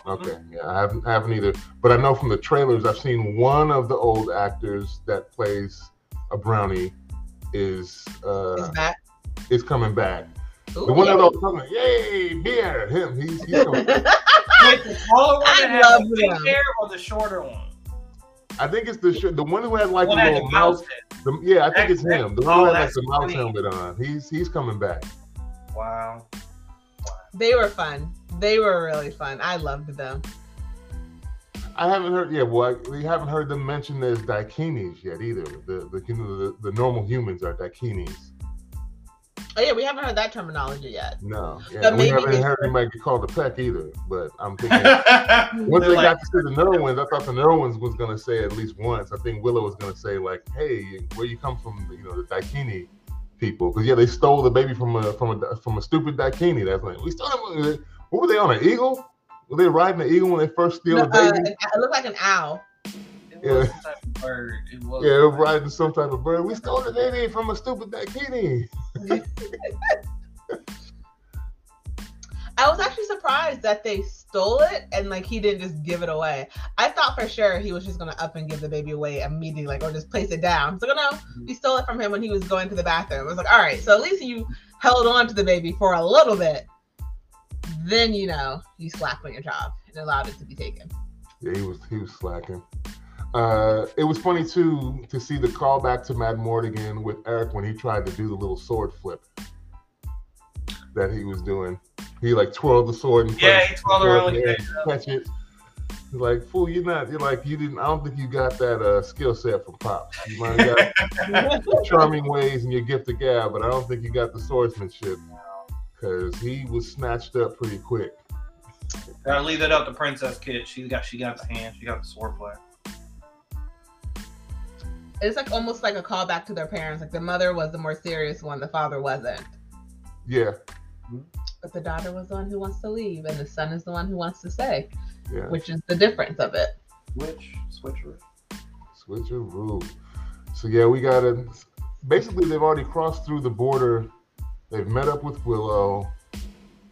Okay, yeah, I haven't, haven't either. But I know from the trailers, I've seen one of the old actors that plays a brownie is uh back. is coming back. Ooh, The one that yay. was coming, yay, beer, him. He's, he's coming back. Wait, the taller one I that had love the big him. hair or the shorter one? I think it's the sh- the one who had like one the little mouse. mouse. The, yeah, I think it's That- him. The that- one who oh, had like the mouse funny. helmet on. He's he's coming back. Wow. they were fun. They were really fun. I loved them. I haven't heard. Yeah, well, I, we haven't heard them mentioned as Daikinis yet either. The the, you know, the the normal humans are Daikinis. Oh yeah, we haven't heard that terminology yet. No, yeah, But we maybe haven't heard should. anybody get called a peck either. But I'm thinking once they like, got to see the Nelwyns, I thought the Nelwyns was gonna say at least once. I think Willow was gonna say like, "Hey, where you come from? You know, the Daikini people." Because yeah, they stole the baby from a from a from a stupid Daikini. That's like we stole them. What were they on an eagle? Were they riding an eagle when they first steal No, the uh, baby? it it looked like an owl. It was some type of bird. It was. Yeah, they were riding some type of bird. We stole the baby from a stupid Daikini. I was actually surprised that they stole it and like he didn't just give it away. I thought for sure he was just gonna up and give the baby away immediately, like or just place it down. So no, we mm-hmm. stole it from him when he was going to the bathroom. I was like, all right, so at least you held on to the baby for a little bit. Then you know you slacked on your job and allowed it to be taken. Yeah, he was he was slacking. Uh, it was funny too to see the callback to Madmartigan with Eric when he tried to do the little sword flip that he was doing. He like twirled the sword and Yeah, he twirled around and like catch it. He's like, fool, you're not. You're like, you didn't. I don't think you got that uh, skill set from pops. You might have got charming ways and your gift of gab, but I don't think you got the swordsmanship because he was snatched up pretty quick. Gotta leave that up to Princess Kit. She got she got the hand. She got the sword play. It's like almost like a callback to their parents. Like the mother was the more serious one, the father wasn't. Yeah, But the daughter was the one who wants to leave, and the son is the one who wants to stay, yeah. which is the difference of it. Which switcher? Switcheroo. So yeah, we got to Basically, they've already crossed through the border. They've met up with Willow,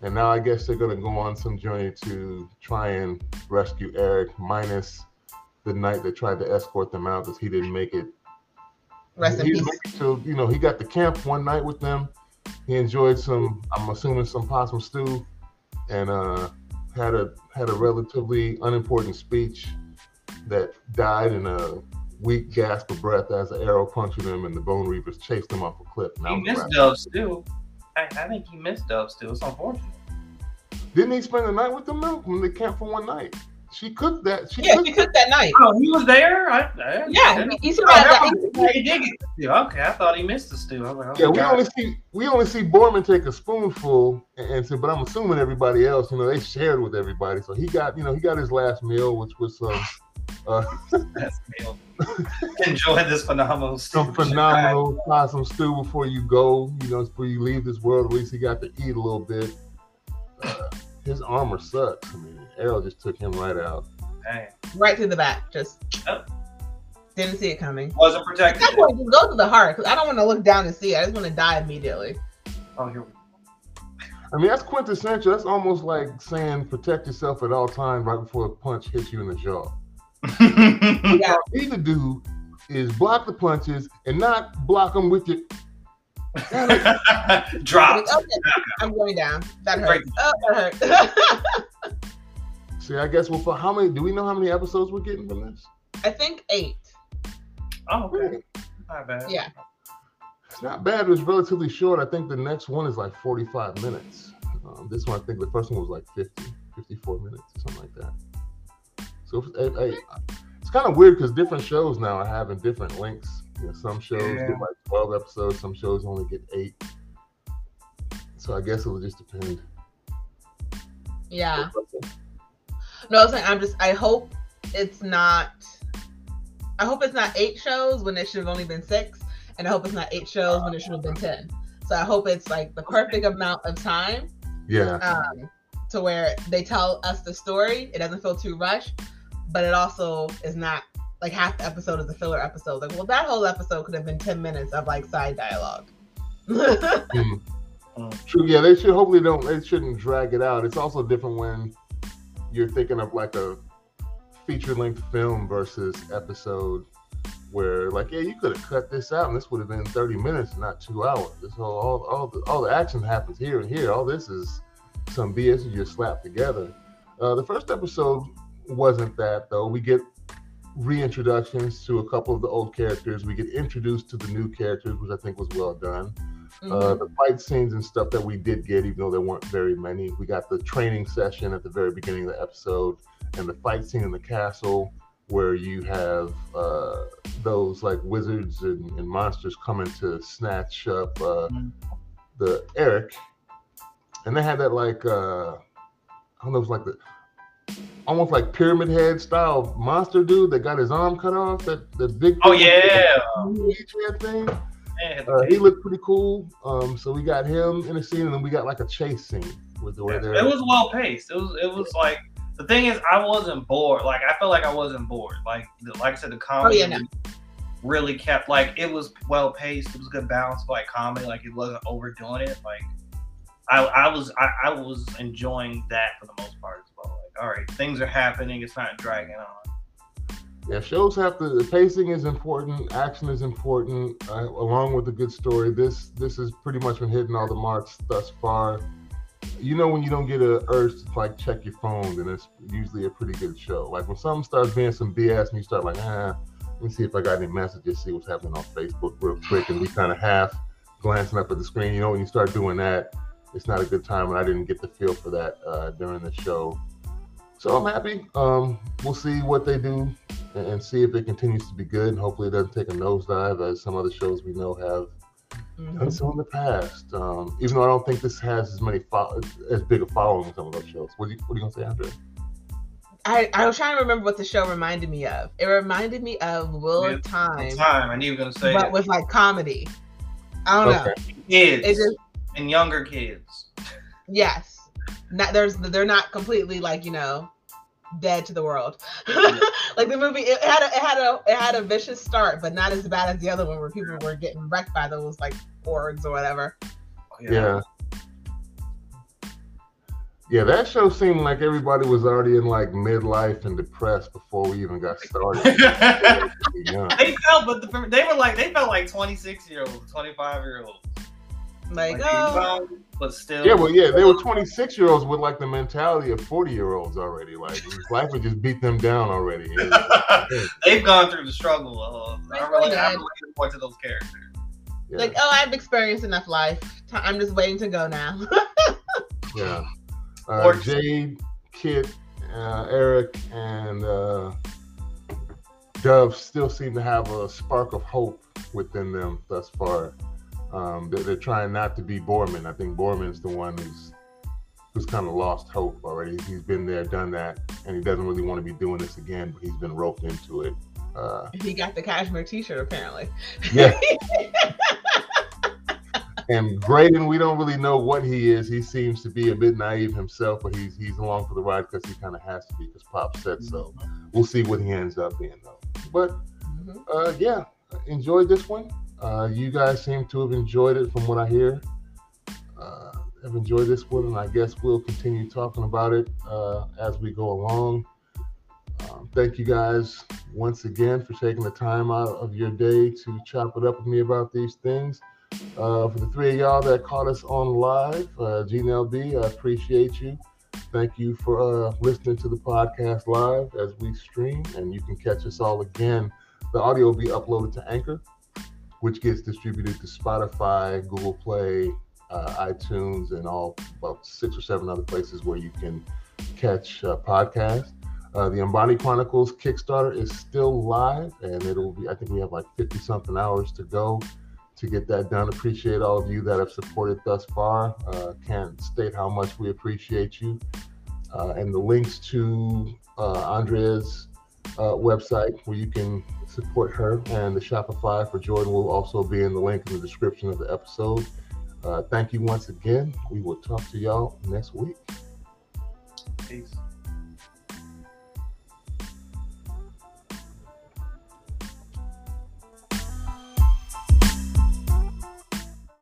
and now I guess they're gonna go on some journey to try and rescue Eric, minus the knight that tried to escort them out because he didn't make it. Rest in he peace. didn't make it till you know he got the camp one night with them. He enjoyed some, I'm assuming some possum stew, and uh, had a had a relatively unimportant speech that died in a weak gasp of breath as an arrow punctured him, and the Bone Reapers chased him off a cliff. And He missed wrap. Dove still. I, I think he missed Dove still. It's unfortunate. Didn't he spend the night with them though? When they camped for one night, she cooked that. She Yeah, cooked she cooked that night. Oh, he was there. I, I, Yeah, I, he Oh, survived that that. was- he did get the stew. Okay, I thought he missed the stew. I was like, oh Yeah, we God. only see we only see Boorman take a spoonful and, and say, but I'm assuming everybody else, you know, they shared with everybody. So he got, you know, he got his last meal, which was some uh, That's meal. Enjoy this phenomenal stew. some phenomenal possum stew before you go, you know, before you leave this world. At least he got to eat a little bit. Uh, his armor sucks. I mean, Arrow just took him right out. Dang. Right through the back. Just Oh. didn't see it coming. Wasn't At protected. that point, just go to the heart because I don't want to look down and see it. I just want to die immediately. Oh, here we I mean, that's quintessential. That's almost like saying protect yourself at all times right before a punch hits you in the jaw. go. Yeah. What you need to do is block the punches and not block them with your. Drop. Okay, I'm going down. That hurt. Right. Oh, that hurt. See, I guess well, for how many? Do we know how many episodes we're getting from this? I think eight. Oh, okay. Not bad. Yeah. It's not bad. It was relatively short. I think the next one is like 45 minutes. Um, this one, I think the first one was like 50, 54 minutes or something like that. So if- hey, hey, it's kind of weird because different shows now are having different lengths. You know, some shows Yeah. get like 12 episodes, some shows only get eight. So I guess it will just depend. Yeah. No, I'm saying I'm just. I hope it's not. I hope it's not eight shows when it should have only been six, and I hope it's not eight shows when it should have been ten. So I hope it's like the perfect amount of time Yeah. um, to where they tell us the story. It doesn't feel too rushed, but it also is not like half the episode is a filler episode. Like, well, that whole episode could have been ten minutes of like side dialogue. Mm. True. Yeah, they should hopefully don't. They shouldn't drag it out. It's also different when you're thinking of like a feature length film versus episode, where like yeah, you could have cut this out and this would have been 30 minutes, not two hours. This whole all all the, all the action happens here and here. All this is some BS you just slapped together. Uh, the first episode wasn't that though. We get reintroductions to a couple of the old characters. We get introduced to the new characters, which I think was well done. Uh, Mhm. the fight scenes and stuff that we did get, even though there weren't very many. We got the training session at the very beginning of the episode, and the fight scene in the castle where you have uh, those like wizards and, and monsters coming to snatch up uh, Mhm. the Eric, and they had that like uh, I don't know, it's like the almost like pyramid head style monster dude that got his arm cut off. That the big Oh yeah. thing. Man, Uh, he looked pretty cool. Um, so we got him in a scene, and then we got like a chase scene with where they're. it was well paced. It was it was like the thing is I wasn't bored. Like I felt like I wasn't bored. Like the, like I said, the comedy yeah, no. really kept like it was well paced. It was good balance of like comedy. Like it wasn't overdoing it. Like I I was I, I was enjoying that for the most part as well. Like all right, things are happening. It's not dragging on. Yeah, shows have to. The pacing is important. Action is important, uh, along with a good story. This this has pretty much been hitting all the marks thus far. You know when you don't get a urge to like check your phone, then it's usually a pretty good show. Like when something starts being some BS and you start like, ah, let me see if I got any messages, see what's happening on Facebook real quick, and we kind of half glancing up at the screen. You know when you start doing that, it's not a good time, and I didn't get the feel for that uh, during the show. So I'm happy. Um, we'll see what they do and, and see if it continues to be good. And hopefully, it doesn't take a nosedive as some other shows we know have Mhm. done so in the past. Um, even though I don't think this has as many fo- as big a following as some of those shows. What are you, what are you gonna say, Andre? I, I was trying to remember what the show reminded me of. It reminded me of Wheel Yeah, of Time, Time. I knew you were gonna say but it. with like comedy. I don't know. Okay. kids It just and younger kids. yes. Not there's they're not completely like you know dead to the world. like the movie, it had a it had a it had a vicious start, but not as bad as the other one where people were getting wrecked by those like boards or whatever. Oh, Yeah. Yeah, that show seemed like everybody was already in like midlife and depressed before we even got started. They felt, but the, they were like they felt like twenty six year olds, twenty five year olds. Like, like oh. but still. Yeah, well, yeah, they were twenty six year olds with like the mentality of forty year olds already. Like life would just beat them down already. They've gone through the struggle. Uh, I'm really, I'm looking forward to those characters. Yeah. Like, oh, I've experienced enough life. I'm just waiting to go now. yeah. Uh, Jade, Kit, uh, Eric, and uh, Dove still seem to have a spark of hope within them thus far. Um, they're, they're, trying not to be Boorman. I think Boorman's the one who's who's kind of lost hope already. He's been there, done that, and he doesn't really want to be doing this again. But he's been roped into it. Uh, he got the cashmere T-shirt apparently. Yeah. and Graydon, we don't really know what he is. He seems to be a bit naive himself, but he's he's along for the ride because he kind of has to be because Pop said so. We'll see what he ends up being though. But mm-hmm. uh, yeah, enjoyed this one. Uh, you guys seem to have enjoyed it from what I hear. Uh, have enjoyed this one, and I guess we'll continue talking about it uh, as we go along. Um, thank you guys once again for taking the time out of your day to chop it up with me about these things. Uh, for the three of y'all that caught us on live, uh, GNLB, I appreciate you. Thank you for uh, listening to the podcast live as we stream, and you can catch us all again. The audio will be uploaded to Anchor, which gets distributed to Spotify, Google Play, uh, iTunes, and all about six or seven other places where you can catch uh, podcasts. Uh, the Ambani Chronicles Kickstarter is still live, and it'll be. I think we have like fifty something hours to go to get that done. Appreciate all of you that have supported thus far. Uh, can't state how much we appreciate you. Uh, and the links to uh, Andrea's uh, website where you can support her and the Shopify for Jordan will also be in the link in the description of the episode. Uh, thank you once again. We will talk to y'all next week. Peace.